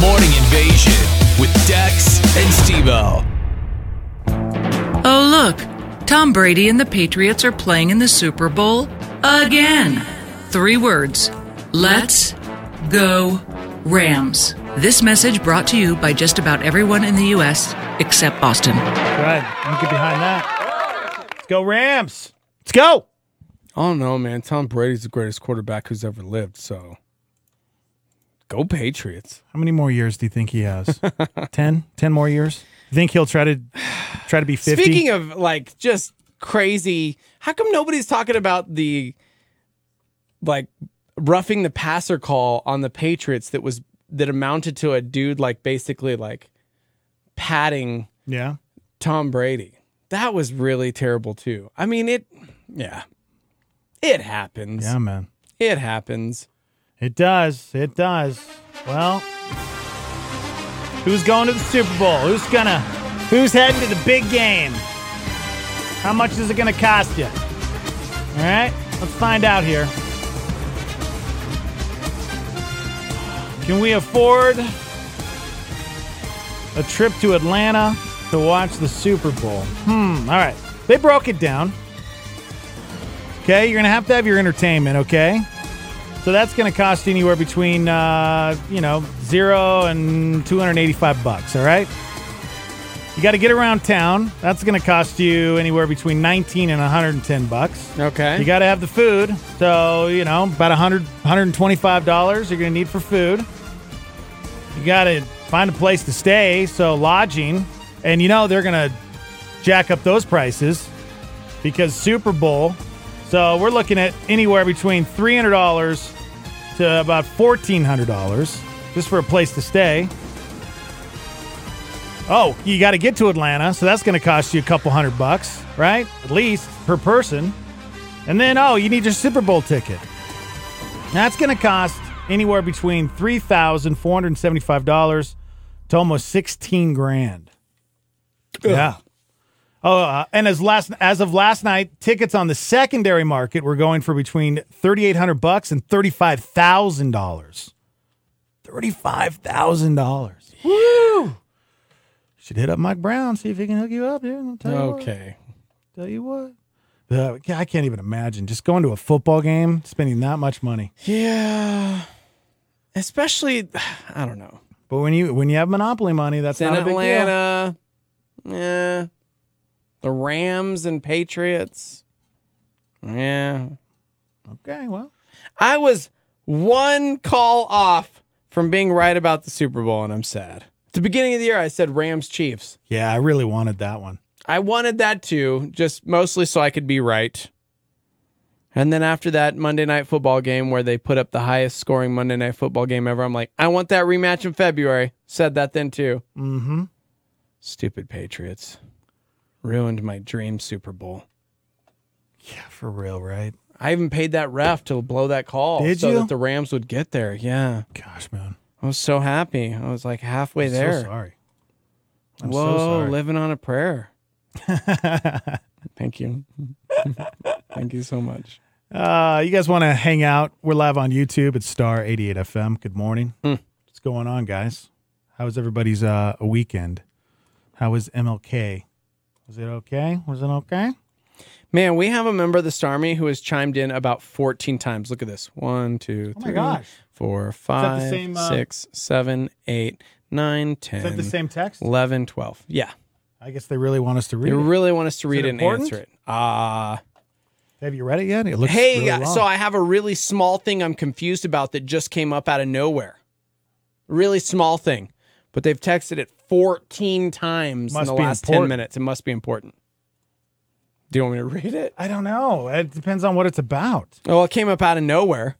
Morning Invasion with Dex and Stevo. Oh, look. Tom Brady and the Patriots are playing in the Super Bowl again. Three words Let's go Rams. This message brought to you by just about everyone in the U.S. except Boston. Right. I'm get behind that. Let's go Rams. Let's go. I don't know, man. Tom Brady's the greatest quarterback who's ever lived. So go Patriots. How many more years do you think he has? 10? 10 more years? You think he'll try to try to be 50? Speaking of like just crazy, how come nobody's talking about the like roughing the passer call on the Patriots that was that amounted to a dude like basically like patting yeah. Tom Brady. That was really terrible too. I mean it yeah. It happens. Yeah, man. It happens. It does. It does. Well, who's going to the Super Bowl? Who's gonna who's heading to the big game? How much is it gonna cost you? All right, let's find out here. Can we afford a trip to Atlanta to watch the Super Bowl? Hmm. All right. They broke it down. Okay, you're gonna have to have your entertainment. Okay. So that's going to cost you anywhere between, uh, you know, zero and 285 bucks. All right. You got to get around town. That's going to cost you anywhere between 19 and 110 bucks. Okay. You got to have the food. So, you know, about 100, 125 dollars you're going to need for food. You got to find a place to stay. So lodging, and you know they're going to jack up those prices because Super Bowl. So we're looking at anywhere between three hundred dollars to about fourteen hundred dollars just for a place to stay. Oh, you got to get to Atlanta, so that's going to cost you a couple hundred bucks, right? At least per person. And then, oh, you need your Super Bowl ticket. That's going to cost anywhere between three thousand four hundred seventy-five dollars to almost sixteen grand. Yeah. Oh, uh, and as last as of last night, tickets on the secondary market were going for between thirty eight hundred bucks and thirty five thousand dollars. Thirty five thousand dollars. Woo! Should hit up Mike Brown see if he can hook you up. Yeah, I'll tell you what. Okay. Tell you what. Uh, I can't even imagine just going to a football game, spending that much money. Yeah. Especially I don't know. But when you when you have monopoly money, that's It's in not a big deal. Atlanta. Yeah. The Rams and Patriots. Yeah. Okay, well, I was one call off from being right about the Super Bowl, and I'm sad. At the beginning of the year, I said Rams Chiefs. yeah, I really wanted that one. I wanted that too, just mostly so I could be right. And then after that Monday night football game where they put up the highest scoring Monday night football game ever, I'm like, I want that rematch in February. Said that then too. Mm-hmm. Stupid Patriots. Ruined my dream Super Bowl. Yeah, for real, right? I even paid that ref to blow that call Did so you? that the Rams would get there. Yeah. Gosh, man. I was so happy. I was like halfway I'm there. So sorry. I'm Whoa, so sorry. living on a prayer. Thank you. Thank you so much. Uh, you guys want to hang out? We're live on YouTube at Star 88 FM. Good morning. Hmm. What's going on, guys? How was everybody's uh, weekend? How was MLK? Was it okay? Was it okay? Man, we have a member of the Starmy who has chimed in about 14 times. Look at this. One, two, Oh my three, gosh. four, five, same, uh, six, seven, eight, nine, Is that the same text? 11, 12. Yeah. I guess they really want us to read They it. really want us to read it it and important? answer it. Ah. Have you read it yet? It looks hey, really uh, long. so I have a really small thing I'm confused about that just came up out of nowhere. Really small thing. But they've texted it 14 times Must in the last 10 minutes. It must be important. Do you want me to read it? I don't know. It depends on what it's about. Well, it came up out of nowhere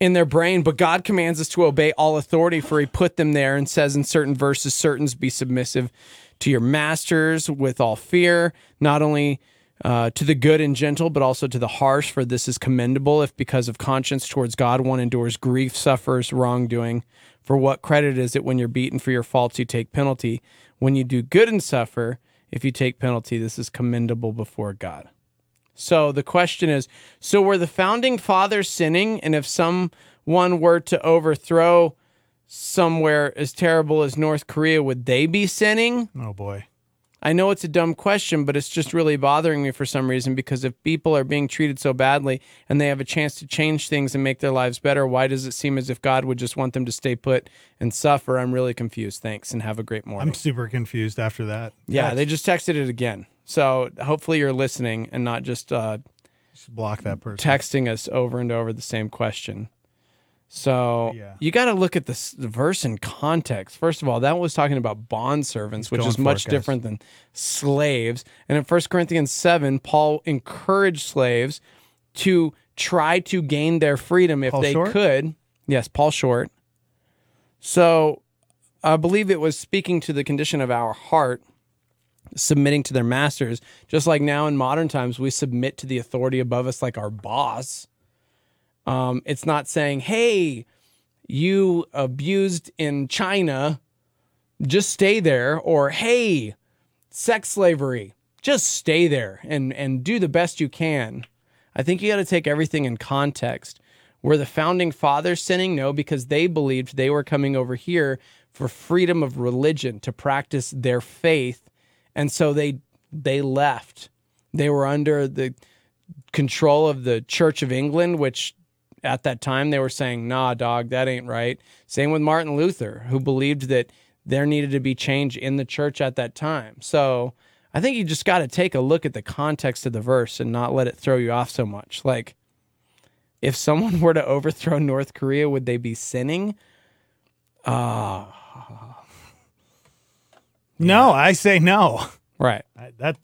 in their brain, but God commands us to obey all authority, for he put them there and says in certain verses, certains be submissive to your masters with all fear, not only uh, to the good and gentle, but also to the harsh, for this is commendable if because of conscience towards God one endures grief, suffers wrongdoing. For what credit is it when you're beaten for your faults, you take penalty? When you do good and suffer, if you take penalty, this is commendable before God. So the question is so were the founding fathers sinning? And if someone were to overthrow somewhere as terrible as North Korea, would they be sinning? Oh boy. I know it's a dumb question, but it's just really bothering me for some reason because if people are being treated so badly and they have a chance to change things and make their lives better, why does it seem as if God would just want them to stay put and suffer? I'm really confused. Thanks and have a great morning. I'm super confused after that. yeah, they just texted it again. So hopefully you're listening and not just uh, Just block that person. texting us over and over the same question. So Yeah. you got to look at this the verse in context. First of all, that was talking about bond servants, which is much it, different than slaves. And in 1 Corinthians 7, Paul encouraged slaves to try to gain their freedom if Paul they Short? could. Yes, Paul Short. So I believe it was speaking to the condition of our heart submitting to their masters, just like now in modern times, we submit to the authority above us like our boss. Um, it's not saying, hey, you abused in China, just stay there, or hey, sex slavery, just stay there and, and do the best you can. I think you got to take everything in context. Were the founding fathers sinning? No, because they believed they were coming over here for freedom of religion to practice their faith and so they they left. They were under the control of the Church of England, which at that time they were saying, "Nah, dog, that ain't right." Same with Martin Luther, who believed that there needed to be change in the church at that time. So I think you just got to take a look at the context of the verse and not let it throw you off so much. Like, if someone were to overthrow North Korea, would they be sinning? No, I say no. Right. I, that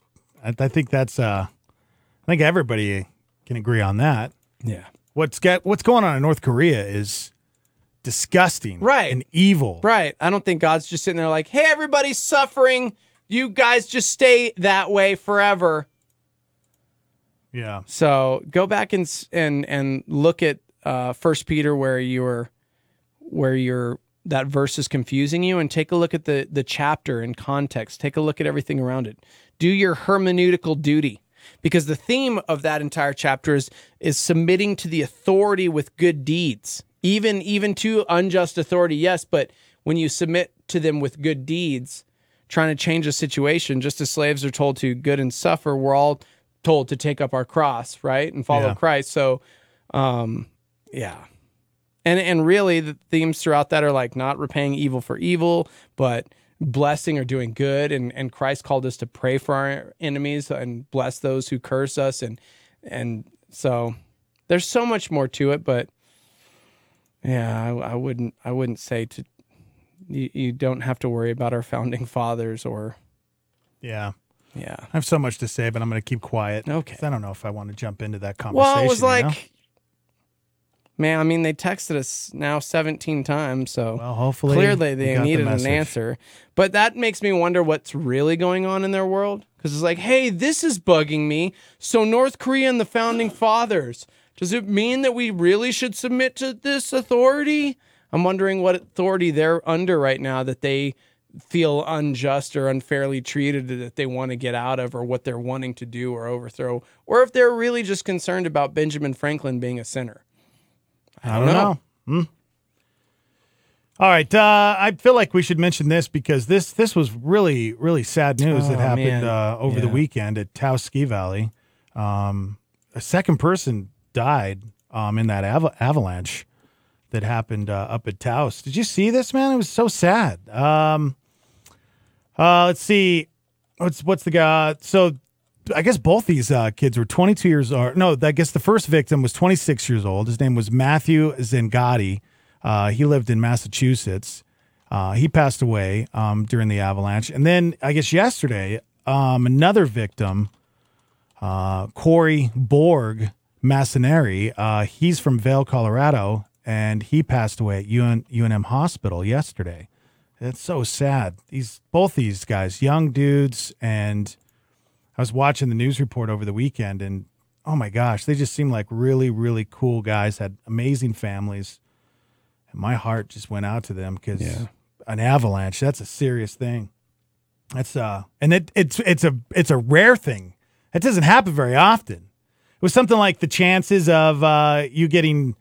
I, I think that's uh I think everybody can agree on that. Yeah. What's get what's going on in North Korea is disgusting, Right. and evil. Right. I don't think God's just sitting there like, hey, everybody's suffering. You guys just stay that way forever. Yeah, So go back and and and look at uh, First Peter where you're where you're that verse is confusing you, and take a look at the the chapter in context. Take a look at everything around it. Do your hermeneutical duty, because the theme of that entire chapter is is submitting to the authority with good deeds, even even to unjust authority. Yes, but when you submit to them with good deeds, trying to change a situation, just as slaves are told to good and suffer, we're all told to take up our cross, right, and follow Yeah. Christ. So, um, yeah, and and really the themes throughout that are like not repaying evil for evil, but blessing or doing good. And and Christ called us to pray for our enemies and bless those who curse us, and and so there's so much more to it, but yeah, I, I wouldn't I wouldn't say to you, you don't have to worry about our founding fathers or yeah. yeah. I have so much to say, but I'm going to keep quiet. okay I don't know if I want to jump into that conversation. Well, it was you like, know? Man, I mean, they texted us now 17 times, so well, hopefully, clearly they got the needed an answer. But that makes me wonder what's really going on in their world. Because it's like, hey, this is bugging me. So, North Korea and the founding fathers, does it mean that we really should submit to this authority? I'm wondering what authority they're under right now that they feel unjust or unfairly treated that they want to get out of or what they're wanting to do or overthrow or if they're really just concerned about Benjamin Franklin being a sinner. I don't know. Hmm. All right, uh, I feel like we should mention this because this this was really really sad news that Oh, happened uh, over the weekend at Taos Ski Valley. Um, a second person died um, in that ava- avalanche that happened uh, up at Taos. Did you see this, man? It was so sad. Um, uh, let's see, what's what's the guy? So I guess both these uh, kids were 22 years old. No, I guess the first victim was 26 years old. His name was Matthew Zengati. Uh, he lived in Massachusetts. Uh, he passed away um, during the avalanche. And then I guess yesterday, um, another victim, uh, Corey Borg Masoneri, uh, he's from Vail, Colorado, and he passed away at UN, UNM Hospital yesterday. It's so sad. These both these guys, young dudes, and I was watching the news report over the weekend, and oh my gosh, they just seemed like really, really cool guys. Had amazing families, and my heart just went out to them because Yeah. an avalanche—that's a serious thing. That's uh, and it it's it's a it's a rare thing. It doesn't happen very often. It was something like the chances of uh, you getting,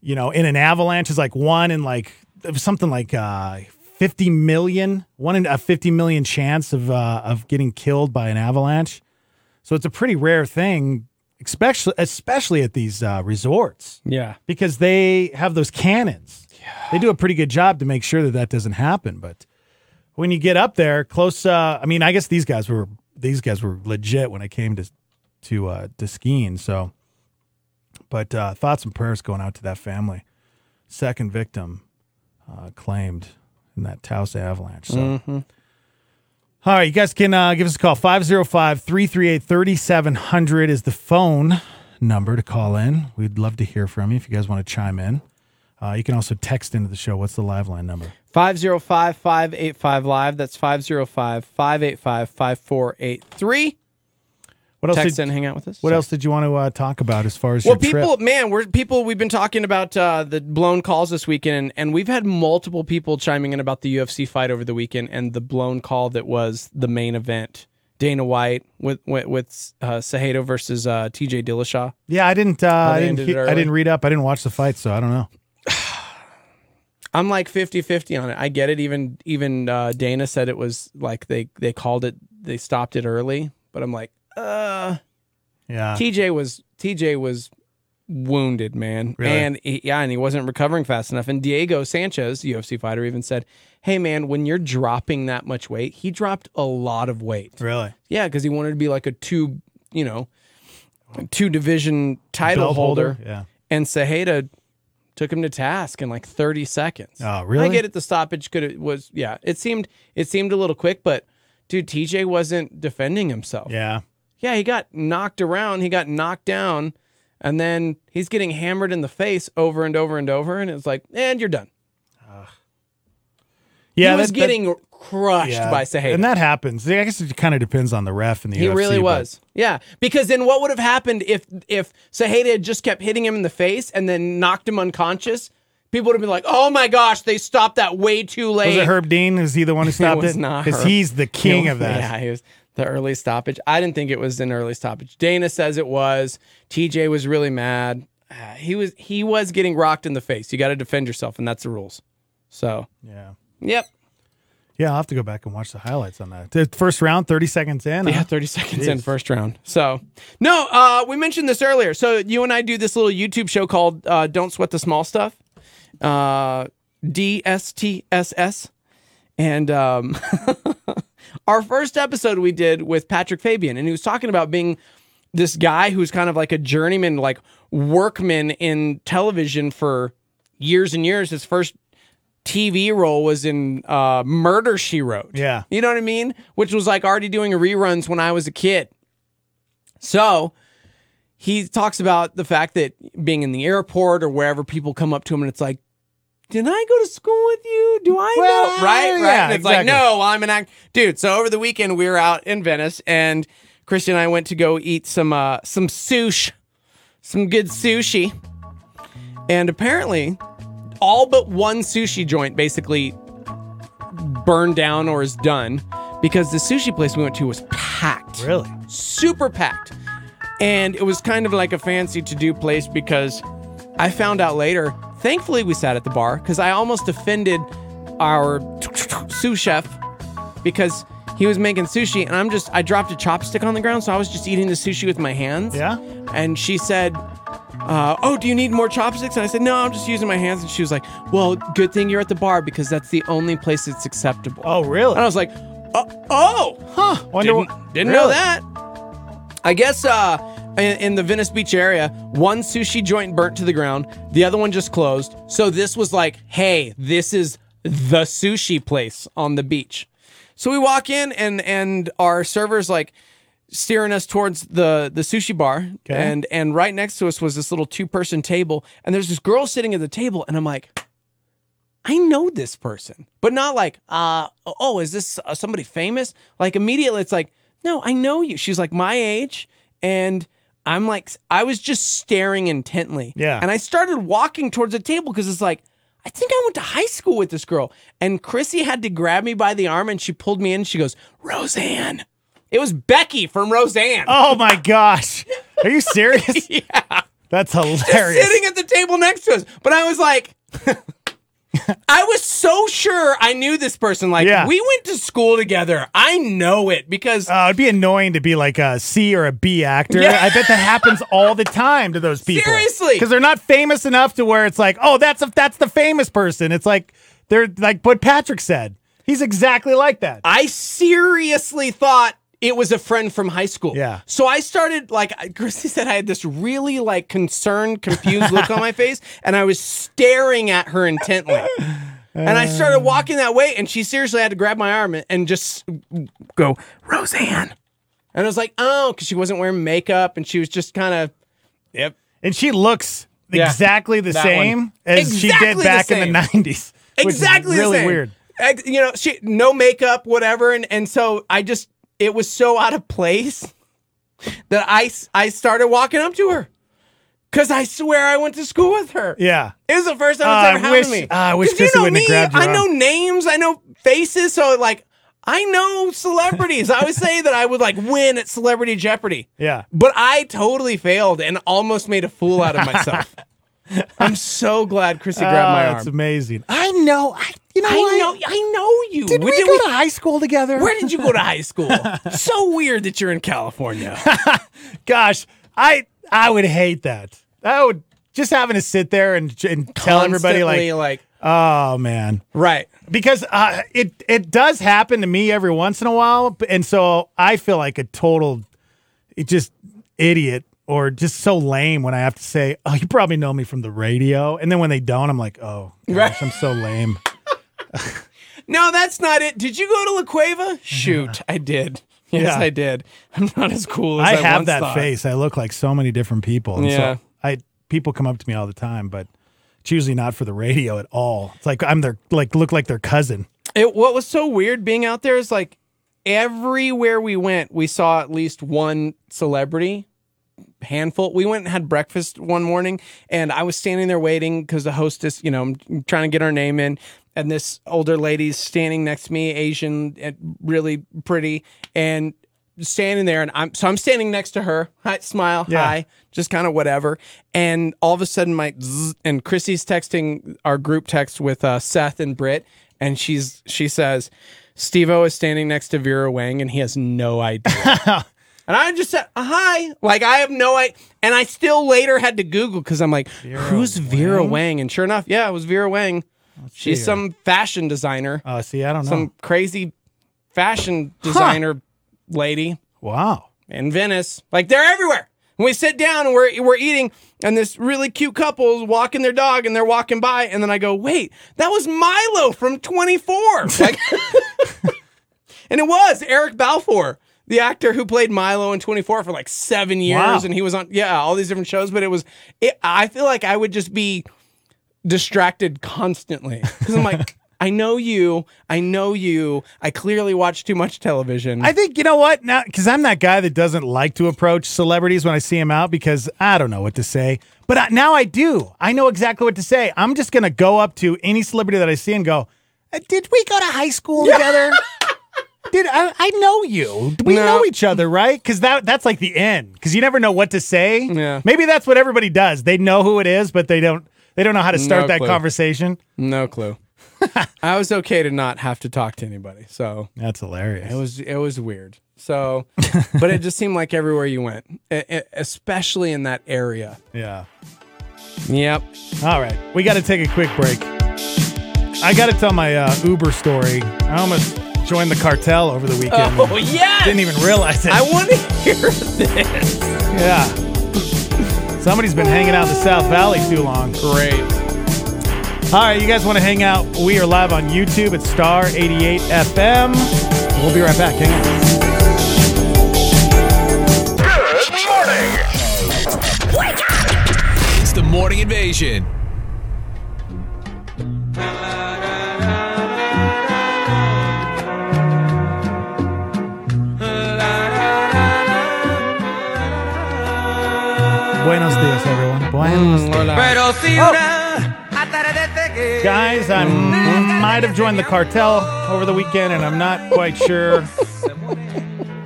you know, in an avalanche is like one in like something like uh, 50 million, one in a 50 million chance of uh, of getting killed by an avalanche. So it's a pretty rare thing, especially especially at these uh, resorts Yeah. because they have those cannons. Yeah. They do a pretty good job to make sure that that doesn't happen. But when you get up there close, uh, I mean, I guess these guys were these guys were legit when it came to to uh, to skiing. So, but uh, thoughts and prayers going out to that family. Second victim uh, claimed in that Taos avalanche. So. All right, you guys can uh, give us a call. 505 338 3700 is the phone number to call in. We'd love to hear from you if you guys want to chime in. Uh, you can also text into the show. What's the live line number? 505 585 Live. That's 505 585 5483. What else? Text Did, in, hang out with us. what else did you want to uh, talk about as far as Well, your trip? people, man, we're people. We've been talking about uh, the blown calls this weekend, and we've had multiple people chiming in about the UFC fight over the weekend and the blown call that was the main event. Dana White with with, with uh, Cejudo versus uh, T.J. Dillashaw. Yeah, I didn't. Uh, I didn't. He- I didn't read up. I didn't watch the fight, so I don't know. I'm like 50-50 on it. I get it. Even even uh, Dana said it was like they they called it. They stopped it early, but I'm like, uh, Yeah, TJ was TJ was wounded, man, Really? and he, yeah, and he wasn't recovering fast enough. And Diego Sanchez, UFC fighter, even said, "Hey, man, when you're dropping that much weight, he dropped a lot of weight. really. Yeah, because he wanted to be like a two, you know, two division title Belt holder, Yeah. and Cejudo took him to task in like 30 seconds. Oh, really? I get it. The stoppage could have was yeah. It seemed it seemed a little quick, but dude, TJ wasn't defending himself. Yeah. Yeah, he got knocked around, he got knocked down, and then he's getting hammered in the face over and over and over, and it's like, and you're done. Ugh. Yeah. he was that- that- getting crushed yeah. by Cejudo. and that happens. I guess it kind of depends on the ref and the he UFC, really but- was. Yeah, because then what would have happened if if Cejudo had just kept hitting him in the face and then knocked him unconscious? People would have been like, "Oh my gosh, they stopped that way too late." Was it Herb Dean? Is he the one who stopped it? was it? not Because he's the king of that. Yeah, he was the early stoppage. I didn't think it was an early stoppage. Dana says it was. TJ was really mad. Uh, he was he was getting rocked in the face. You got to defend yourself, and that's the rules. So, Yeah. yep. Yeah, I'll have to go back and watch the highlights on that. The first round, 30 seconds in. Yeah, 30 seconds in first round. So, no, uh, we mentioned this earlier. So, you and I do this little YouTube show called uh, Don't Sweat the Small Stuff, uh, DSTSS. And um, our first episode we did with Patrick Fabian, and he was talking about being this guy who's kind of like a journeyman, like workman in television for years and years. His first TV role was in uh, Murder She Wrote. Yeah. You know what I mean? Which was like already doing reruns when I was a kid. So he talks about the fact that being in the airport or wherever people come up to him and it's like, did I go to school with you? Do I Well, know? Right? Right. yeah, and it's like, no, I'm an act. Dude, so over the weekend we were out in Venice and Christian and I went to go eat some uh some sushi, some good sushi. And apparently, all but one sushi joint basically burned down or is done because the sushi place we went to was packed Really? super packed. And it was kind of like a fancy to do place because I found out later, thankfully, we sat at the bar because I almost offended our sous chef because he was making sushi and I'm just, I dropped a chopstick on the ground. So I was just eating the sushi with my hands. Yeah? And she said, uh, oh, do you need more chopsticks? And I said, no, I'm just using my hands. And she was like, well, good thing you're at the bar because that's the only place that's acceptable. Oh, really? And I was like, oh, oh huh. Wonder didn't, didn't know that. I guess uh, in, in the Venice Beach area, one sushi joint burnt to the ground, the other one just closed. So this was like, hey, this is the sushi place on the beach. So we walk in and and our server's like steering us towards the the sushi bar okay. and and right next to us was this little two person table and there's this girl sitting at the table and I'm like I know this person, but not like, uh, oh, is this uh, somebody famous? Like immediately, it's like, no, I know you. She's like my age, and I'm like, I was just staring intently. Yeah. And I started walking towards the table because it's like, I think I went to high school with this girl. And Chrissy had to grab me by the arm and she pulled me in. She goes, Roseanne. It was Becky from Roseanne. Oh, my gosh. Are you serious? yeah. That's Just hilarious. sitting at the table next to us. But I was like, I was so sure I knew this person. Like, Yeah. we went to school together. I know it because Uh, it'd be annoying to be like a C or a B actor. Yeah. I bet that happens all the time to those people. Seriously. because they're not famous enough to where it's like, oh, that's a, that's the famous person. It's like they're like what Patrick said. He's exactly like that. I seriously thought it was a friend from high school. Yeah. So I started like Chrissy said I had this really like concerned, confused look on my face, and I was staring at her intently. And I started um. walking that way, and she seriously had to grab my arm and- just go, Roseanne. And I was like, oh, because she wasn't wearing makeup and she was just kind of, yep. and she looks Yeah. exactly the same one. as she Exactly did the back in the '90s. which is exactly really the same. weird. You know, she no makeup, whatever, and and so I just it was so out of place that I, I started walking up to her because I swear I went to school with her. Yeah. It was the first time Uh, it's I ever happened wish- to me. uh, I wish 'Cause you know wouldn't have me, grabbed your I know names, I know faces, so like I know celebrities. I always say that I would like win at Celebrity Jeopardy. Yeah. But I totally failed and almost made a fool out of myself. I'm so glad Chrissy grabbed my Oh, arm. It's amazing. I know. I, you know. I what? know, I know you. Did we, Did go to high school together? Where did you go to high school? so weird that you're in California. Gosh, I I would hate that. I would just having to sit there and, and tell everybody like, like, oh man, right. because uh, it it does happen to me every once in a while, and so I feel like a total, it just idiot or just so lame when I have to say, oh, you probably know me from the radio, and then when they don't, I'm like, oh, gosh, Right. I'm so lame. No, that's not it. Did you go to La Cueva? Shoot, I did. Yes, Yeah. I did. I'm not as cool as I I, have once that thought. face. I look like so many different people. And Yeah. So I people come up to me all the time, but it's usually not for the radio at all. It's like I'm their like look like their cousin. It, what was so weird being out there is like everywhere we went, we saw at least one celebrity. Handful. We went and had breakfast one morning, and I was standing there waiting because the hostess, you know, I'm trying to get our name in, and this older lady's standing next to me, Asian, and really pretty, and standing there, and I'm so I'm standing next to her. Hi, smile, Yeah. hi, just kind of whatever. And all of a sudden, my zzz, and Chrissy's texting our group text with uh, Seth and Britt, and she's she says, Steve-O is standing next to Vera Wang, and he has no idea. and I just said, uh, hi. Like, I have no idea. And I still later had to Google because I'm like, who's Vera Wang? And sure enough, yeah, it was Vera Wang. She's some fashion designer, Oh, see, I don't know. some crazy fashion designer lady wow. in Venice. Like they're everywhere. And we sit down and we're we're eating, and this really cute couple is walking their dog, and they're walking by, and then I go, "Wait, that was Milo from 24." Like, and it was Eric Balfour, the actor who played Milo in 24 for like seven years, Wow. and he was on yeah all these different shows. But it was, it, I feel like I would just be distracted constantly because I'm like. I know you. I know you. I clearly watch too much television. I think you know what now because I'm that guy that doesn't like to approach celebrities when I see them out because I don't know what to say. But I, now I do. I know exactly what to say. I'm just gonna go up to any celebrity that I see and go, "Uh, "Did we go to high school together? Did I, I know you? We No. know each other, right? Because that that's like the end. Because you never know what to say. Yeah. Maybe that's what everybody does. They know who it is, but they don't. They don't know how to start No that clue. conversation. No clue. I was okay to not have to talk to anybody. So That's hilarious. it was it was weird. So, but it just seemed like everywhere you went, e- e- especially in that area. yeah. Yep. All right, we got to take a quick break. I got to tell my uh, Uber story. I almost joined the cartel over the weekend. Oh yeah. Didn't even realize it. I want to hear this. yeah. Somebody's been hanging out in the South Valley too long. Great. All right, you guys want to hang out? We are live on YouTube at Star 88 FM. We'll be right back. Hang on. Good morning. Wake up! It's the morning invasion. Buenos dias, everyone. Buenos dias. Hola. Guys, I might have joined the cartel over the weekend, and I'm not quite sure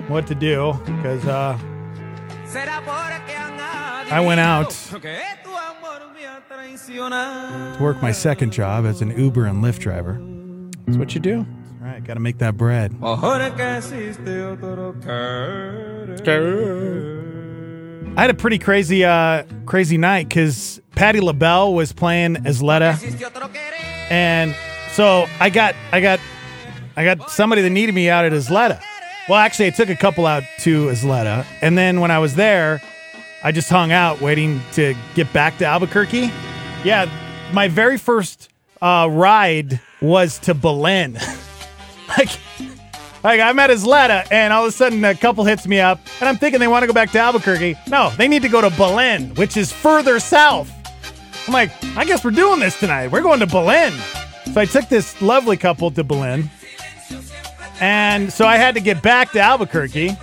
what to do because uh, I went out to work my second job as an Uber and Lyft driver. That's what you do. All right, got to make that bread. I had a pretty crazy, uh, crazy night because Patti LaBelle was playing as Letta, and so I got, I got, I got somebody that needed me out at Isleta. Well, actually, I took a couple out to Isleta, and then when I was there, I just hung out waiting to get back to Albuquerque. Yeah, my very first uh, ride was to Belen. like, like I'm at Isleta, and all of a sudden a couple hits me up, and I'm thinking they want to go back to Albuquerque. No, they need to go to Belen, which is further south. I'm like, I guess we're doing this tonight. We're going to Belen. So I took this lovely couple to Belen, and so I had to get back to Albuquerque.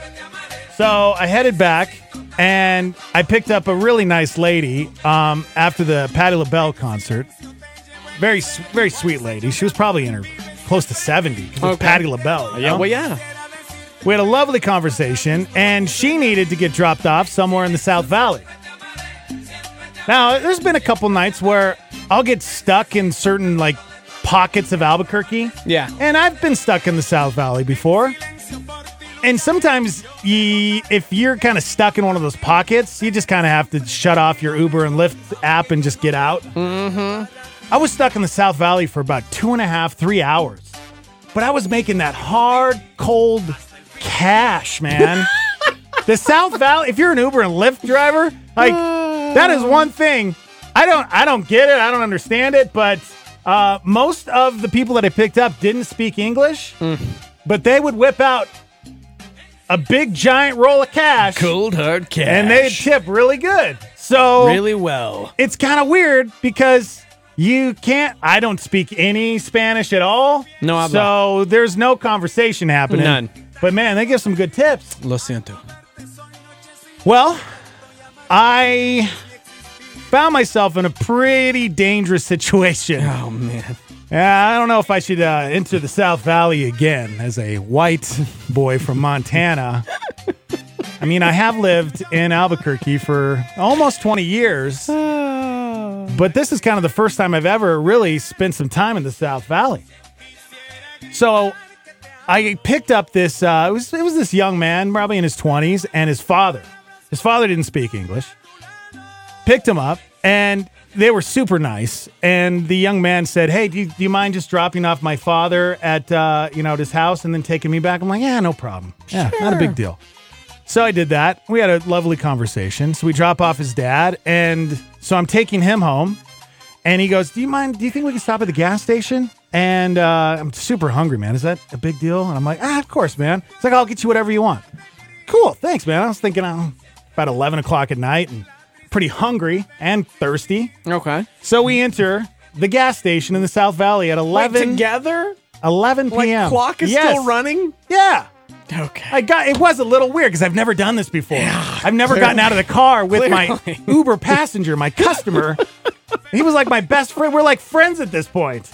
So I headed back, and I picked up a really nice lady um, after the Patti LaBelle concert. Very, very sweet lady. She was probably in her close to 70. 'cause It's Okay. Patti LaBelle. you Yeah, well, yeah. We had a lovely conversation, and she needed to get dropped off somewhere in the South Valley. Now, there's been a couple nights where I'll get stuck in certain like pockets of Albuquerque. Yeah. And I've been stuck in the South Valley before. And sometimes ye, if you're kind of stuck in one of those pockets, you just kind of have to shut off your Uber and Lyft app and just get out. Mm-hmm. I was stuck in the South Valley for about two and a half, three hours. But I was making that hard, cold cash, man. the South Valley, if you're an Uber and Lyft driver, like that is one thing. I don't I don't get it. I don't understand it, but uh, most of the people that I picked up didn't speak English, but they would whip out a big giant roll of cash Cold hard cash. and they'd tip really good. So really well. it's kind of weird because you can't I don't speak any Spanish at all. No habla. So there's no conversation happening. None. But man, they give some good tips. Lo siento. Well, I found myself in a pretty dangerous situation. Oh, man. Yeah, I don't know if I should uh, enter the South Valley again as a white boy from Montana. I mean, I have lived in Albuquerque for almost 20 years, but this is kind of the first time I've ever really spent some time in the South Valley. So I picked up this, uh, it, was, it was this young man, probably in his 20s, and his father. His father didn't speak English. Picked him up, and they were super nice. And the young man said, "Hey, do you, do you mind just dropping off my father at uh, you know at his house and then taking me back?" I'm like, "Yeah, no problem. Yeah, not a big deal." So I did that. We had a lovely conversation. So we drop off his dad, and so I'm taking him home. And he goes, "Do you mind? Do you think we can stop at the gas station?" And uh, I'm super hungry, man. Is that a big deal? And I'm like, "Ah, of course, man." It's like, "I'll get you whatever you want." Cool, thanks, man. I was thinking uh, about 11 o'clock at night and pretty hungry and thirsty. Okay. So we enter the gas station in the South Valley at 11, together? 11 Like, p.m. clock is Yes. still running? Yeah. Okay. I got it was a little weird because I've never done this before. I've never gotten out of the car with my Uber passenger, my customer. he was like my best friend. We're like friends at this point.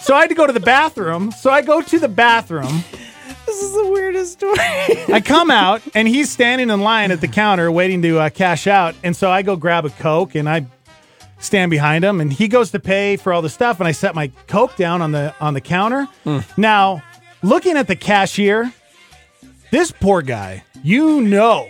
So I had to go to the bathroom. So I go to the bathroom. this is the weirdest story. I come out and he's standing in line at the counter waiting to uh, cash out. And so I go grab a Coke and I stand behind him and he goes to pay for all the stuff and I set my Coke down on the on the counter. Now, looking at the cashier, this poor guy, you know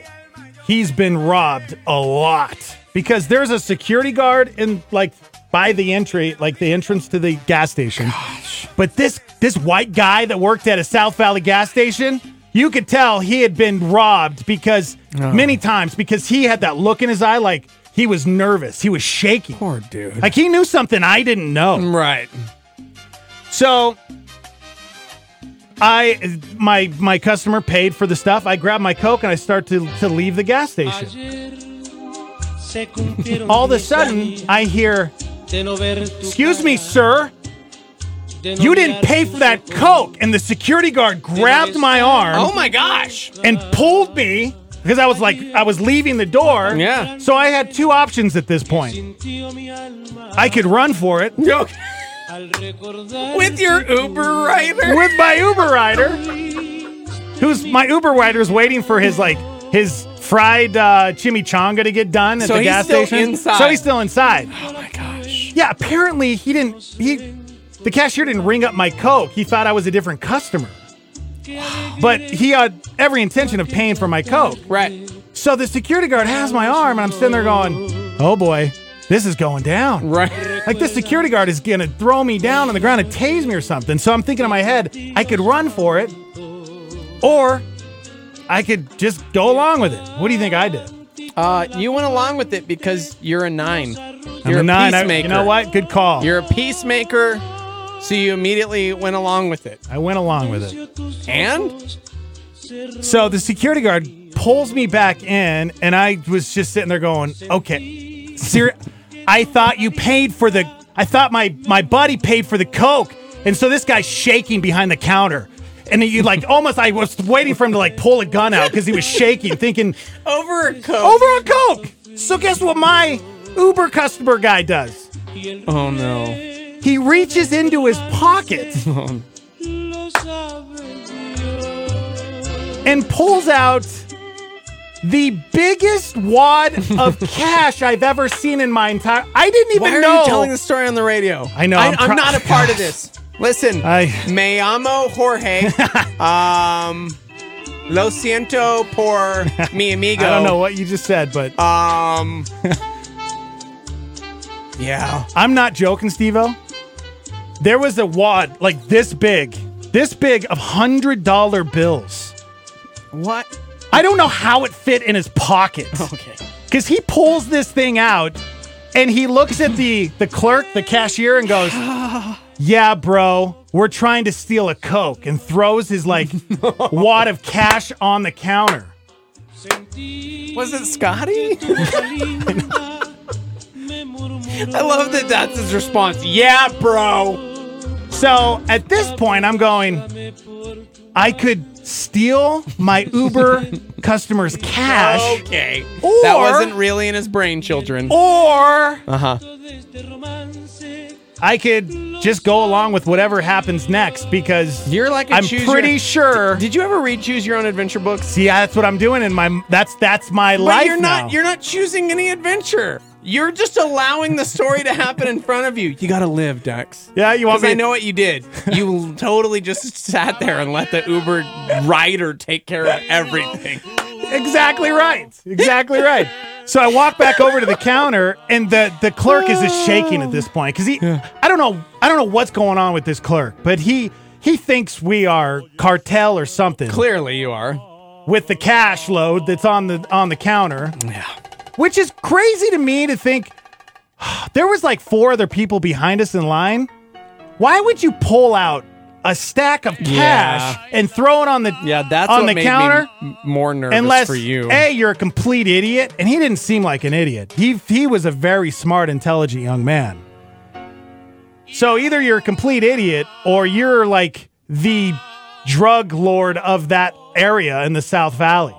he's been robbed a lot because there's a security guard in like by the entry, like the entrance to the gas station. Gosh. But this this white guy that worked at a South Valley gas station, you could tell he had been robbed because oh. many times because he had that look in his eye like he was nervous. He was shaking. Poor dude. Like he knew something I didn't know. right. So I my my customer paid for the stuff. I grab my Coke and I start to to leave the gas station. All of a sudden, I hear, "Excuse me, sir. You didn't pay for that Coke." And the security guard grabbed my arm Oh my gosh. and pulled me because I was like I was leaving the door. Yeah. So I had two options at this point. I could run for it With your Uber rider? with my Uber rider, who's my Uber rider is waiting for his like his fried uh, chimichanga to get done at So the gas still station. inside. So he's still inside. Oh my gosh. Yeah, apparently he didn't. He, the cashier didn't ring up my coke. He thought I was a different customer. But he had every intention of paying for my coke. Right. So the security guard has my arm, and I'm sitting there going, "Oh boy, this is going down." Right. Like this security guard is gonna throw me down on the ground and tase me or something. So I'm thinking in my head, I could run for it, or I could just go along with it. What do you think I did? Uh, you went along with it because you're a nine. You're a nine. I- peacemaker. you know what? Good call. You're a peacemaker, so you immediately went along with it. I went along with it. And So the security guard pulls me back in, and I was just sitting there going, "Okay, ser- I thought you paid for the. I thought my my buddy paid for the coke, and so this guy's shaking behind the counter." And then you like almost, I was waiting for him to like pull a gun out because he was shaking, thinking over a coke. over a coke. So guess what my Uber customer guy does? Oh no. He reaches into his pocket oh. and pulls out the biggest wad of cash I've ever seen in my entire. I didn't even Why are know. you telling the story on the radio? I know, I, I'm am not a part of this. Listen, I- me amo Jorge. um, lo siento por mi amigo. I don't know what you just said, but Um. yeah. I'm not joking, Stevo. There was a wad like this big, this big of hundred dollar bills. What? I don't know how it fit in his pocket. Okay. Because he pulls this thing out and he looks at the, the clerk, the cashier, and goes, Yeah, bro, we're trying to steal a Coke, and throws his like wad of cash on the counter. Was it Scotty? I love that that's his response. Yeah, bro. So at this point, I'm going, I could steal my Uber customer's cash, Okay. Or- that wasn't really in his brain, children. or Uh huh. I could just go along with whatever happens next because You're like I'm pretty your- sure. Did you ever read Choose Your Own Adventure books? See, that's what I'm doing in my. That's that's my But life you're not. now. You're not choosing any adventure. You're just allowing the story to happen in front of you. You gotta live, Dex. yeah, you want me? I know what you did. You totally just sat there and let the Uber rider take care of everything. exactly right. Exactly right. So I walk back over to the counter, and the the clerk is just shaking at this point because he. I don't know. I don't know what's going on with this clerk, but he he thinks we are cartel or something Clearly, you are. with the cash load that's on the on the counter. Yeah. Which is crazy to me to think there was like four other people behind us in line. Why would you pull out a stack of cash Yeah. and throw it on the Yeah, that's on the counter? more nervous Unless for you. a you're a complete idiot, and he didn't seem like an idiot. He he was a very smart, intelligent young man. So either you're a complete idiot or you're like the drug lord of that area in the South Valley.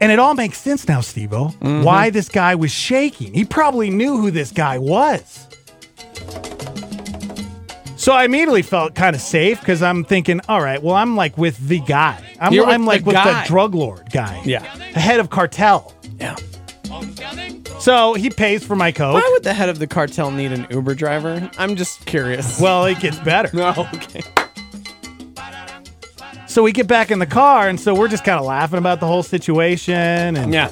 And it all makes sense now, Stevo. Mm-hmm. Why this guy was shaking. He probably knew who this guy was. So I immediately felt kind of safe because I'm thinking, all right, well, I'm like with the guy. I'm, with I'm like the with guy. the drug lord guy. Yeah. The head of cartel. yeah. So he pays for my coke. Why would the head of the cartel need an Uber driver? I'm just curious. Well, it gets better. no, okay. So we get back in the car, and so we're just kind of laughing about the whole situation. And Yeah.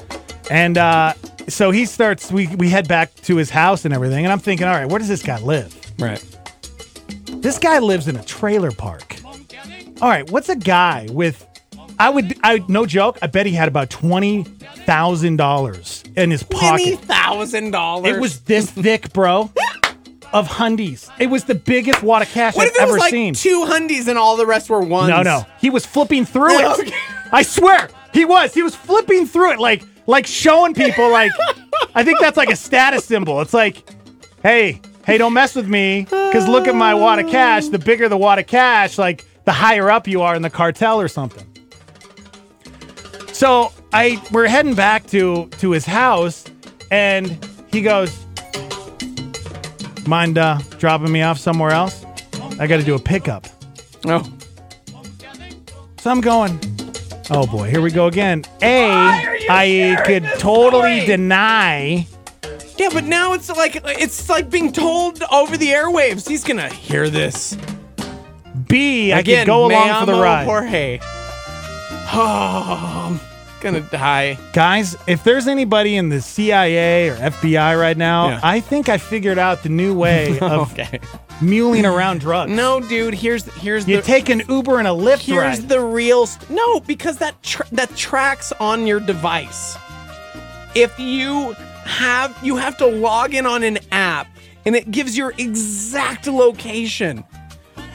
and uh, so he starts. We we head back to his house and everything. And I'm thinking, all right, where does this guy live? Right. This guy lives in a trailer park. All right, what's a guy with? I would. I no joke. I bet he had about twenty thousand dollars in his pocket. Twenty thousand dollars. It was this thick, bro. Of hundies. It was the biggest wad of cash What I've if it was ever like seen. two hundies and all the rest were ones? No, no. He was flipping through it. Okay. I swear. He was. He was flipping through it like like showing people like I think that's like a status symbol. It's like, hey, hey, don't mess with me cuz look at my wad of cash. The bigger the wad of cash, like the higher up you are in the cartel or something. So, I we're heading back to to his house and he goes, "Mind uh dropping me off somewhere else? I got to do a pickup." No. So I'm going, oh boy, here we go again. A, I could totally deny. Yeah, but now it's like it's like being told over the airwaves. He's gonna hear this. B, I Again, could go along for the amo ride. Jorge. Oh, I'm gonna die. Guys, if there's anybody in the CIA or FBI right now, Yeah. I think I figured out the new way of Okay. muling around drugs. No, dude. Here's here's You the take an Uber and a Lyft here's ride. the real st- no because that that tracks on your device. If you have you have to log in on an app and it gives your exact location.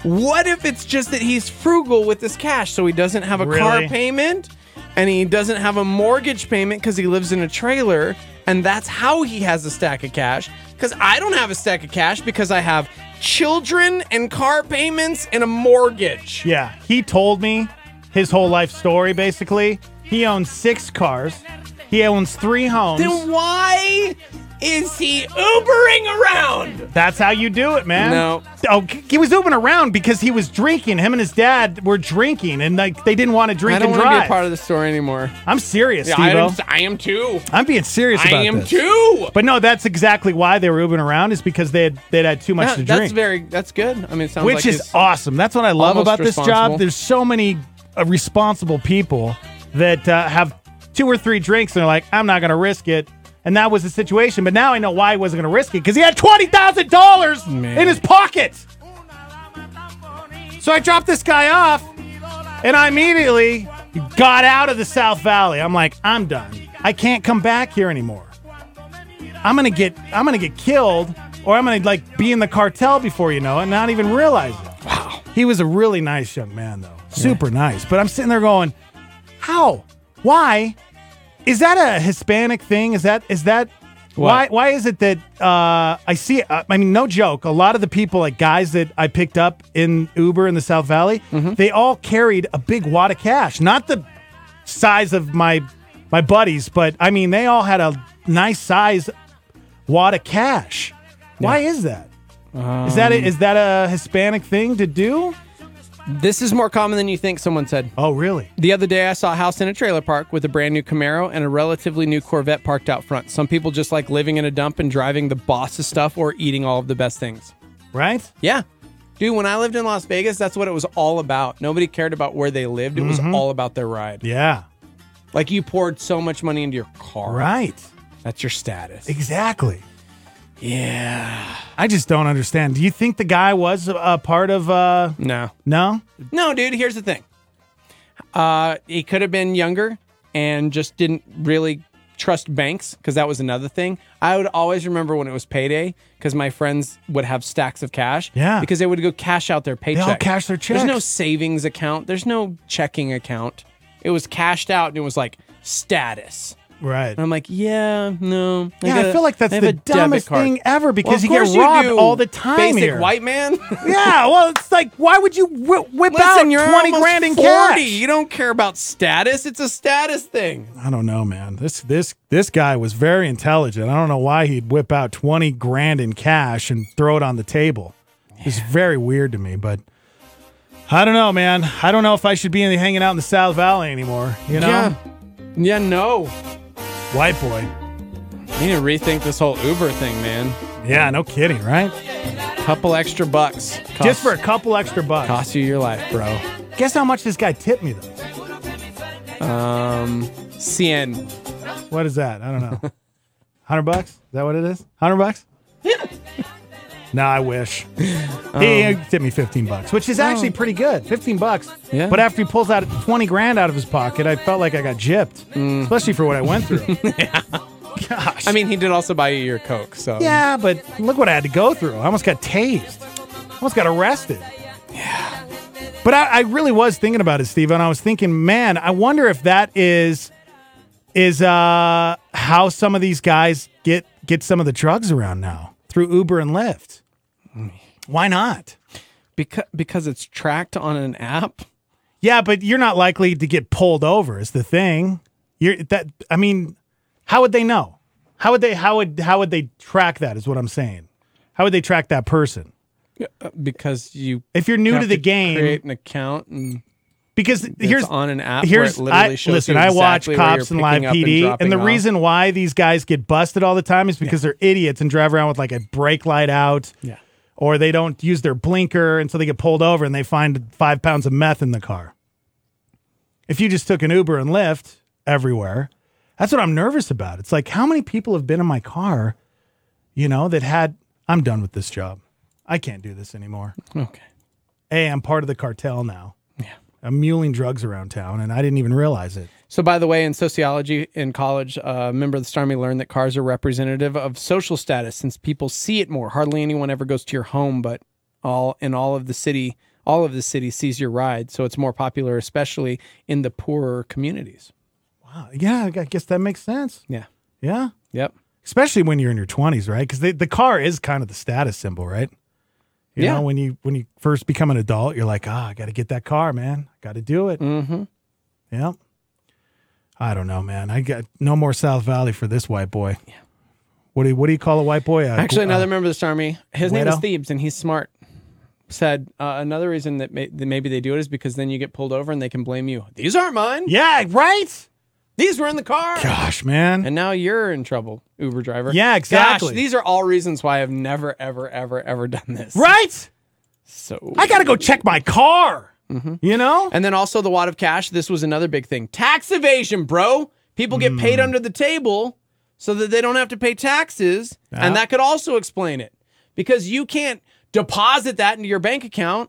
What if it's just that he's frugal with his cash so he doesn't have a car Really? payment and he doesn't have a mortgage payment because he lives in a trailer and that's how he has a stack of cash because I don't have a stack of cash because I have children and car payments and a mortgage. yeah, he told me his whole life story basically. He owns six cars. He owns three homes. Then why is he Ubering around? That's how you do it, man. No. Oh, he was Ubering around because he was drinking. Him and his dad were drinking, and like they didn't want to drink I don't and want to be a part of the story anymore. I'm serious, Yeah, I am, Steve. I am too. I'm being serious I am this. too. But no, that's exactly why they were Ubering around is because they had they had too much Yeah, to drink. that's very that's good. I mean, it sounds which like is awesome. That's what I love about this job. There's so many uh, responsible people that uh, have two or three drinks and they're like, I'm not going to risk it. And that was the situation. But now I know why he wasn't going to risk it because he had twenty thousand dollars in his pocket. So I dropped this guy off, and I immediately got out of the South Valley. I'm like, I'm done. I can't come back here anymore. I'm gonna get I'm gonna get killed, or I'm gonna like be in the cartel before you know it, and not even realize it. Wow. He was a really nice young man, though. Super nice. But I'm sitting there going, how? Why? Is that a Hispanic thing? Is that is that why? Why is it that uh, I see? Uh, I mean, no joke. A lot of the people, like guys that I picked up in Uber in the South Valley, they all carried a big wad of cash. Not the size of my my buddies, but I mean, they all had a nice size wad of cash. Why is that? Is that a, is that a Hispanic thing to do? This is more common than you think. Someone said. Oh, really? The other day, I saw a house in a trailer park with a brand new Camaro and a relatively new Corvette parked out front. Some people just like living in a dump and driving the boss's stuff or eating all of the best things. Right? Yeah. Dude, when I lived in Las Vegas, that's what it was all about. Nobody cared about where they lived. It was mm-hmm. all about their ride. Yeah. Like you poured so much money into your car. Right. That's your status. Exactly. Yeah. I just don't understand. Do you think the guy was a, part of? uh No. No. No, dude, here's the thing. Uh, he could have been younger and just didn't really trust banks because that was another thing. I would always remember when it was payday because my friends would have stacks of cash. Yeah. Because they would go cash out their paycheck. all cash their There's no checks. savings account. There's no checking account. It was cashed out and it was like status. Right. And I'm like, yeah, no. Yeah, I feel like that's the dumbest thing ever Well, because of you get robbed do, all the time Basic here. white man. yeah, well, it's like, why would you whi- whip out Listen, you're twenty almost grand in 40. cash? You don't care about status. It's a status thing. I don't know, man. This this this guy was very intelligent. I don't know why he'd whip out twenty grand in cash and throw it on the table. It's very weird to me, but I don't know, man. I don't know if I should be in, hanging out in the South Valley anymore. You know, Yeah. Yeah, no. White boy. You need to rethink this whole Uber thing, man. Yeah, no kidding, right? Couple extra bucks. Cost, Just for a couple extra bucks. cost you your life, bro. Guess how much this guy tipped me though? Um, CN. What is that? I don't know. Hundred bucks? Is that what it is? Hundred bucks? no, I wish. He tipped me fifteen bucks, which is actually pretty good. Fifteen bucks. Yeah. But after he pulls out twenty grand out of his pocket, I felt like I got gypped, especially for what I went through. Gosh. I mean, he did also buy you your Coke, so. yeah, but look what I had to go through. I almost got tased. Almost got arrested. Yeah. But I, I really was thinking about it, Steve, and I was thinking, man, I wonder if that is is uh how some of these guys get get some of the drugs around now through Uber and Lyft. Why not? Because, because it's tracked on an app. Yeah, but you're not likely to get pulled over. Is the thing. You're that. I mean, how would they know? How would they? How would how would they track that? Is what I'm saying. How would they track that person? uh, Because you If you're new to the game, create an account and because here's on an app here's where it literally I, listen. you I watch cops and live up and PD, and the off. reason why these guys get busted all the time is because they're idiots and drive around with like a brake light out. Yeah. Or they don't use their blinker and so they get pulled over and they find five pounds of meth in the car. If you just took an Uber and Lyft everywhere, that's what I'm nervous about. It's like how many people have been in my car, you know, that had I'm done with this job. I can't do this anymore. Okay. Hey, I'm part of the cartel now. I'm muling drugs around town and I didn't even realize it. So, by the way, in sociology in college, uh, a member of the Starmy learned that cars are representative of social status since people see it more. Hardly anyone ever goes to your home, but all in all of the city, all of the city sees your ride. So it's more popular, especially in the poorer communities. Wow. Yeah, I guess that makes sense. Yeah. Yeah. Yep. Especially when you're in your 20s, right? Because the car is kind of the status symbol, right? You Yeah. know, when you when you first become an adult, you're like, ah, I got to get that car, man. I got to do it. Mm-hmm. Yeah. I don't know, man. I got no more South Valley for this white boy. Yeah. What do you, what do you call a white boy? Uh, Actually, another uh, member of this army. his name is Thebes, and he's smart. Said uh, another reason that, may, that maybe they do it is because then you get pulled over and they can blame you. These aren't mine. yeah, right. These were in the car. Gosh, man. And now you're in trouble, Uber driver. Yeah, exactly. Gosh, these are all reasons why I've never, ever, ever, ever done this. right. So, I got to go check my car. You know. and then also the wad of cash. This was another big thing: tax evasion, bro. People get paid Hmm. under the table so that they don't have to pay taxes, and that could also explain it because you can't deposit that into your bank account.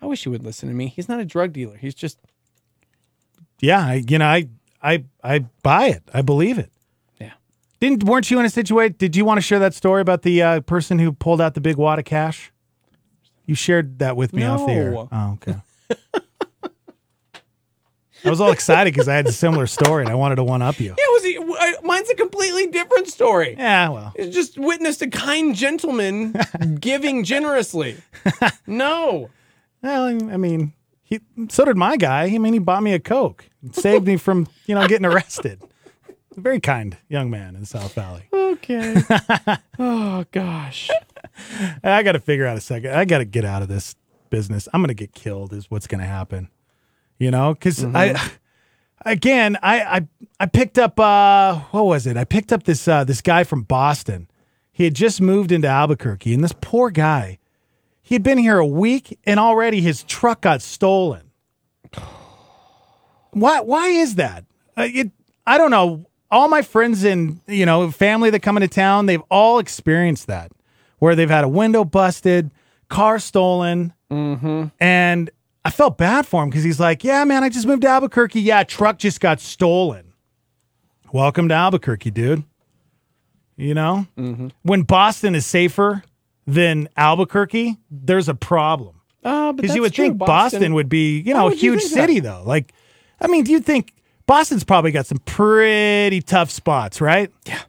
I wish you would listen to me. He's not a drug dealer. He's just Yeah, I, you know, I I I buy it. I believe it. yeah. Didn't weren't you in a situation? Did you want to share that story about the uh, person who pulled out the big wad of cash? You shared that with me off the air. Oh, okay. I was all excited because I had a similar story and I wanted to one up you. It was uh, mine's a completely different story. Yeah, well, It's just witnessed a kind gentleman giving generously. No. well, I mean, he so did my guy. I mean, he bought me a coke, saved me from you know getting arrested. A very kind young man in South Valley. Okay. oh gosh. I got to figure out a second. I got to get out of this business. I'm going to get killed. Is what's going to happen. You know, because I, again, I, I, I picked up. Uh, what was it? I picked up this uh, this guy from Boston. He had just moved into Albuquerque, and this poor guy, he had been here a week, and already his truck got stolen. Why? Why is that? Uh, it. I don't know. All my friends and you know family that come into town, they've all experienced that, where they've had a window busted, car stolen, and I felt bad for him because he's like, "Yeah, man, I just moved to Albuquerque. Yeah, truck just got stolen. Welcome to Albuquerque, dude. You know, when Boston is safer than Albuquerque, there's a problem Uh, because that's you would true. think Boston. would be, you know, a huge think that? city though. Like, I mean, do you think Boston's probably got some pretty tough spots, right? Yeah.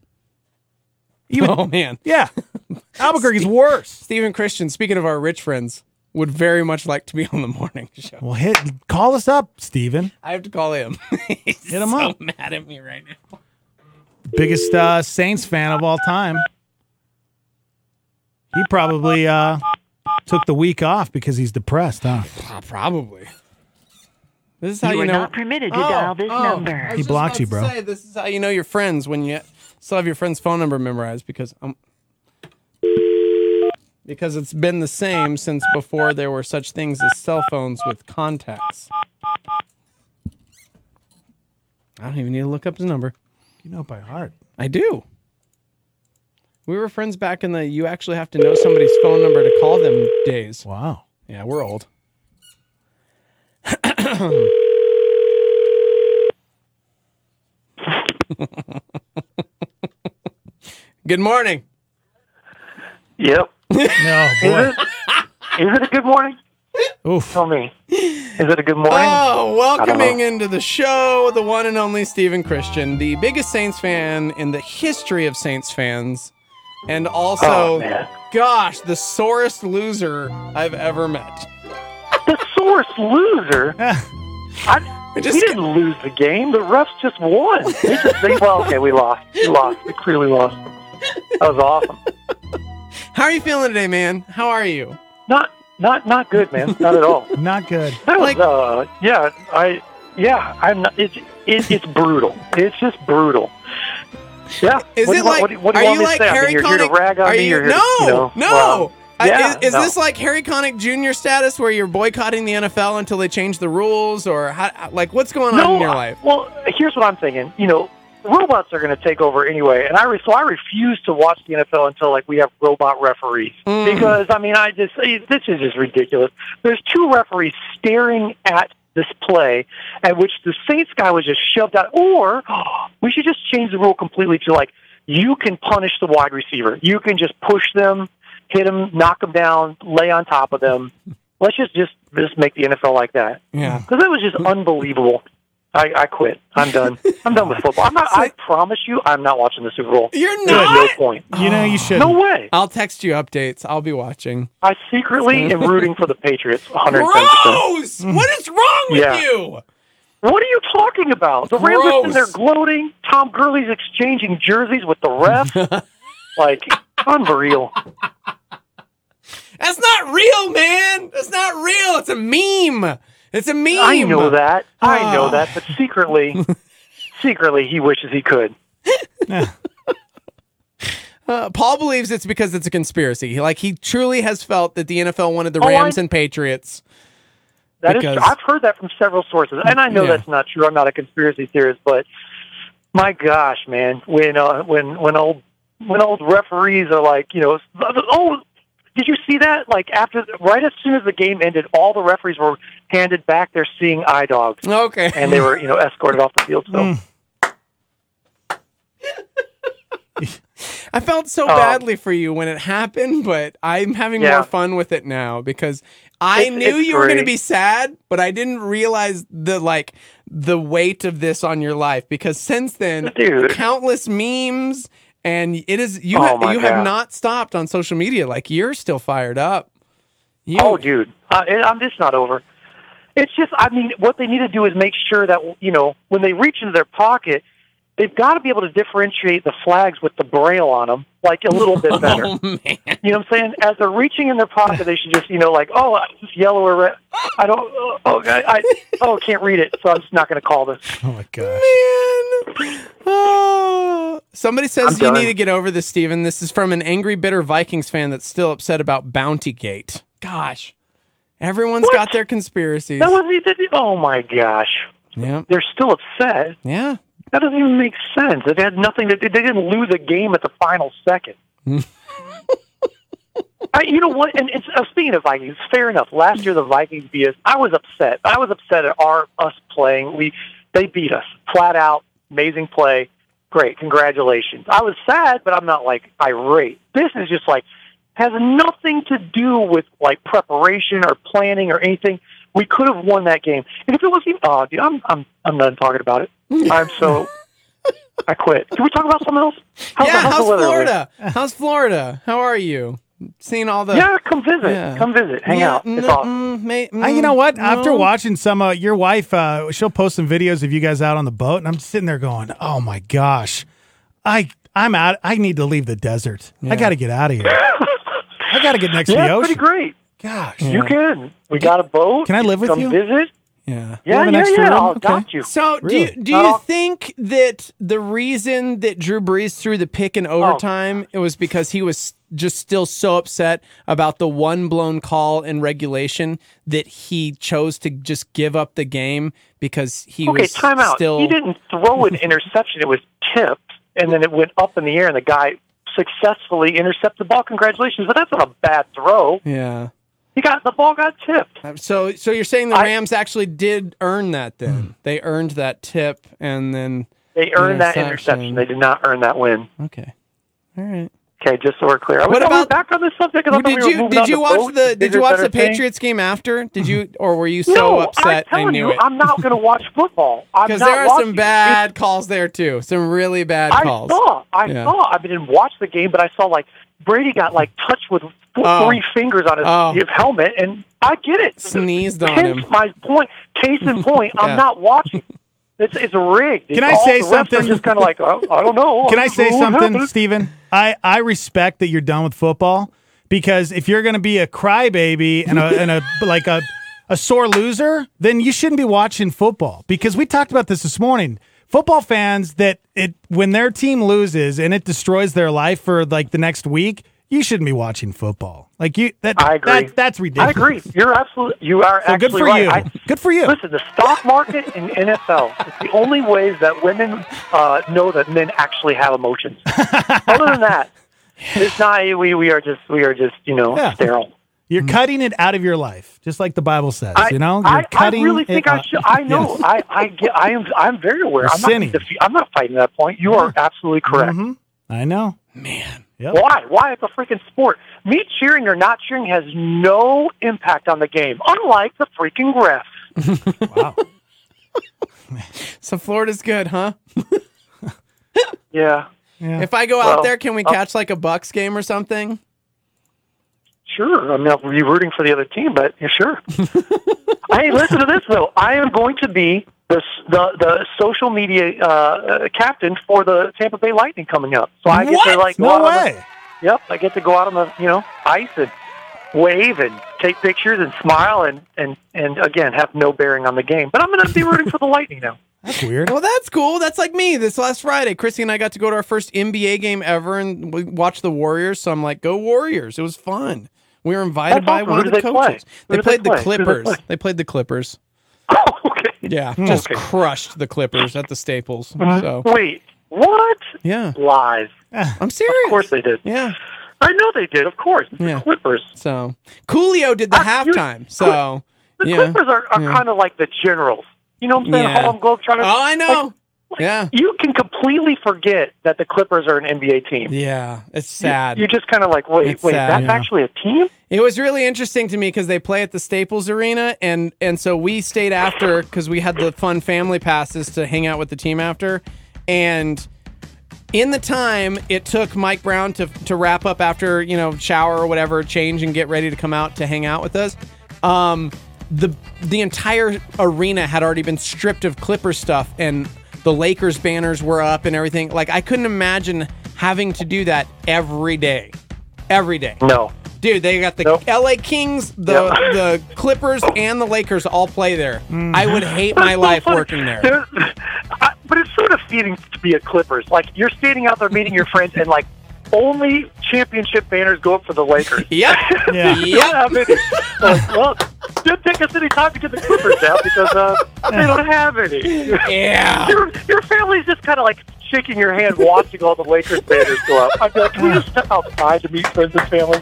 Even, Oh man. yeah. Albuquerque's worse. Stephen Christian, speaking of our rich friends, would very much like to be on the morning show. Well, hit call us up, Stephen. I have to call him. Hit him so up. mad at me right now. biggest uh, Saints fan of all time. He probably uh, took the week off because he's depressed, huh? Uh, probably. This is how You you, are know. not permitted to dial this number. He blocked you, bro. Say, this is how you know your friends when you still have your friend's phone number memorized because um because it's been the same since before there were such things as cell phones with contacts. I don't even need to look up his number. You know it by heart. I do. We were friends back in the you actually have to know somebody's phone number to call them days. Wow. Yeah, we're old. Good morning. Yep. No, boy. Is it a good morning? Oof. Tell me. Is it a good morning? Oh, welcoming into the show the one and only Stephen Christian, the biggest Saints fan in the history of Saints fans, and also, Oh, gosh, the sorest loser I've ever met. the sorest loser. I, We just didn't lose the game. The refs just won. They just they, well, okay, we lost. We lost. We clearly lost. That was awesome. How are you feeling today, man? How are you? Not not not good, man. Not at all. Not good. That was, Like- uh, yeah, I, yeah, I'm. Not, it's it, it's brutal. It's just brutal. Yeah. Is what it want- like? what what are you like Harry mean, you're here to Connick? are me. you? Here no, to, you know, no. well, yeah, is is no. this like Harry Connick Jr. status where you're boycotting the NFL until they change the rules, or how, like what's going on no, in your life? Well, here's what I'm thinking. You know, robots are going to take over anyway, and I re- so I refuse to watch the NFL until like we have robot referees Mm. because I mean I just this is just ridiculous. There's two referees staring at this play at which the Saints guy was just shoved out, or we should just change the rule completely to like you can punish the wide receiver, you can just push them, hit them, knock them down, lay on top of them. Let's just just just make the NFL like that Yeah. because that was just mm-hmm. unbelievable. I, I quit. I'm done. I'm done with football. I'm not, I promise you, I'm not watching the Super Bowl. You're There's not. no point. You know you should. No way. I'll text you updates. I'll be watching. I secretly am rooting for the Patriots 110%. Gross! What is wrong with Yeah. you? What are you talking about? The Rams are in there gloating. Todd Gurley's exchanging jerseys with the ref. like, unreal. That's not real, man. That's not real. It's a meme. It's a meme. I know that. I know Ah. that. But secretly, secretly, he wishes he could. Uh, Paul believes it's because it's a conspiracy. Like he truly has felt that the NFL wanted the Oh, I- Rams and Patriots. That is, Because- I've heard that from several sources, and I know Yeah. that's not true. I'm not a conspiracy theorist, but my gosh, man, when uh, when when old when old referees are like, you know, oh, did you see that? Like after, right as soon as the game ended, all the referees were handed back their seeing eye dogs, Okay. and they were, you know, escorted off the field. So. Mm. I felt so Oh. badly for you when it happened, but I'm having Yeah. more fun with it now because I It's- knew it's you were going to be sad, but I didn't realize the like the weight of this on your life because since then, Dude. countless memes and it is you Oh ha- you have not stopped on social media. Like you're still fired up. You, Oh, dude, uh, I'm just not over. It's just, I mean, what they need to do is make sure that you know when they reach into their pocket, they've got to be able to differentiate the flags with the braille on them, like a little bit better. Oh. You know what I'm saying? As they're reaching in their pocket, they should just, you know, like, oh, it's yellow or red. I don't, oh, oh, I, I oh, can't read it, so I'm just not going to call this. Oh my gosh. Man. Oh. Somebody says I'm you done. need to get over this, Steven. This is from an angry, bitter Vikings fan that's still upset about Bounty Gate. Gosh. Everyone's What? got their conspiracies. That was, oh my gosh, yeah. they're still upset. Yeah. That doesn't even make sense. It had nothing to. They didn't lose a game at the final second. I, you know what? And it's, uh, speaking of Vikings, fair enough. Last year the Vikings beat us. I was upset. I was upset at our us playing. We they beat us flat out. Amazing play. Great. Congratulations. I was sad, but I'm not like irate. This is just like has nothing to do with like preparation or planning or anything. We could have won that game. And if it was even, oh, dude, I'm I'm I'm done talking about it. I'm so. I quit. Can we talk about something else? How's, yeah. the, how's, How's? Florida? How's Florida? How are you? Seeing all the. Yeah, come visit. Yeah. Come visit. Hang Yeah, out. It's mm, awesome. mm, may- Uh, you know what? mm, After watching some, uh, your wife, uh, she'll post some videos of you guys out on the boat, and I'm sitting there going, "Oh my gosh, I I'm out. I need to leave the desert. I got to get out of here. I got to get next to Yeah, the it's pretty great. Gosh, You can. We got a boat. Can I live with come you? Come visit? Yeah. Yeah, have an yeah, extra yeah. room? I'll Okay. got you. So do you, do you think that the reason that Drew Brees threw the pick Oh. in overtime it was because he was just still so upset about the one blown call in regulation that he chose to just give up the game because he Okay, was time out. still He didn't throw an interception. It was tipped, and then it went up in the air, and the guy successfully intercepted the ball. Congratulations. But that's not a bad throw. yeah. He got the ball got tipped. Uh, so so you're saying the I- Rams actually did earn that then? Hmm. They earned that tip and then They earned that Interception. interception. They did not earn that win. okay. All right. Okay, just so we're clear. We- What about- back on this subject? I Well, we did were you did you watch the did you watch the? Patriots game after? Did you or were you so no, upset? I'm I knew you, it. I'm not going to watch football. Because there are watching some bad calls there too. Some really bad I calls. saw. I Yeah. saw. I didn't watch the game, but I saw like Brady got like touched with th- Oh. three fingers on his, Oh. his helmet, and I get it. Sneezed on Hence him. my point. Case in point, Yeah. I'm not watching. It's it's rigged. Can I say the refs are something? Just kind of like oh, I don't know. Can I say something, happened? Steven? I, I respect that you're done with football because if you're going to be a crybaby and a, and a like a, a sore loser, then you shouldn't be watching football because we talked about this this morning. Football fans that it when their team loses and it destroys their life for like the next week, you shouldn't be watching football. Like you, that I agree. that- that's ridiculous. I agree. You're absolutely. You are So actually good for right. you. I- good for you. Listen, the stock market and NFL is the only ways that women uh, know that men actually have emotions. Other than that, it's not. We we are just we are just you know Yeah. sterile. You're cutting it out of your life, just like the Bible says. I, you know, you're I, I cutting. really it think I should. I know. Yes. I I get. I am. I'm very aware. I'm not. I'm not fighting that point. You are absolutely correct. Mhm. I know. Man. Yep. Why? Why? It's a freaking sport. Me cheering or not cheering has no impact on the game, unlike the freaking refs. Wow. So Florida's good, huh? Yeah. Yeah. If I go out Well, there, can we uh, catch like a Bucks game or something? Sure. I'm not really rooting for the other team, but yeah, sure. hey, listen to this though. I am going to be the the, the social media uh, uh, captain for the Tampa Bay Lightning coming up. So I get to like go no out on the- way. Yep, I get to go out on the you know ice and wave and take pictures and smile and and and again have no bearing on the game. But I'm going to be rooting for the Lightning now. That's weird. Well, that's cool. That's like me. This last Friday, Chrissy and I got to go to our first NBA game ever, and we watched the Warriors. So I'm like, "Go Warriors!" It was fun. We were invited That's by awesome. one Who of the they play? coaches. They did they played the play? Who did they Clippers. play? They played the Clippers. Oh, okay. Yeah, just Okay. crushed the Clippers at the Staples. Uh-huh. So Wait, what? yeah, Lies. I'm serious. Of course they did. Yeah. I know they did. Of course, It's Yeah. the Clippers. So Coolio did the you- halftime. So The yeah. Clippers are, are Yeah. kind of like the Generals. You know what I'm saying? Yeah. Globetrotters. Oh, I know. Like, Yeah. You can completely forget that the Clippers are an NBA team. Yeah, it's You- sad. You're just kind of like, wait, It's wait, sad, that's yeah. actually a team? It was really interesting to me because they play at the Staples Arena, and and so we stayed after because we had the fun family passes to hang out with the team after, and in the time it took Mike Brown to to wrap up after you know shower or whatever, change and get ready to come out to hang out with us. Um, the the entire arena had already been stripped of Clipper stuff, and the Lakers banners were up and everything. Like I couldn't imagine having to do that every day, every day. No. Dude, they got the Nope. LA Kings, the Yep. the Clippers, and the Lakers all play there. Mm-hmm. I would hate my so life funny. working there. There's- I, but it's sort of feeding to be a Clippers. Like you're standing out there meeting your friends, and like only championship banners go up for the Lakers. Yep. Yeah. You don't have any. Like, well, don't take us any time to get the Clippers down because uh, they don't have any. Yeah. Your, your family's just kind of like shaking your hand watching all the Lakers banners go up. I'd be like, can we just step outside to meet friends and family?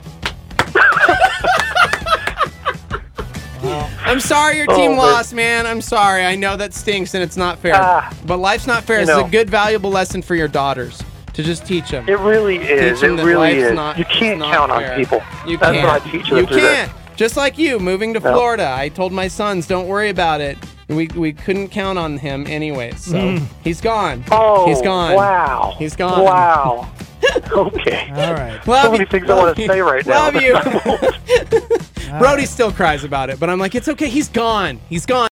I'm sorry your team Oh, lost, man. I'm sorry. I know that stinks and it's not fair. Ah. but life's not fair. It's know. a good, valuable lesson for your daughters to just teach them. It really is. Teach 'em It really is. not- you can't not count fair. on people. You That's can't. what I teach them You through this. can't. Just like you moving to No. Florida. I told my sons, don't worry about it. We we couldn't count on him anyway. So mm. he's gone. Oh, he's gone. Wow. He's gone. Wow. okay. All right. Love So many you. things I wanna say right now. Love you. Brody still cries about it, but I'm like, it's okay. He's gone. He's gone.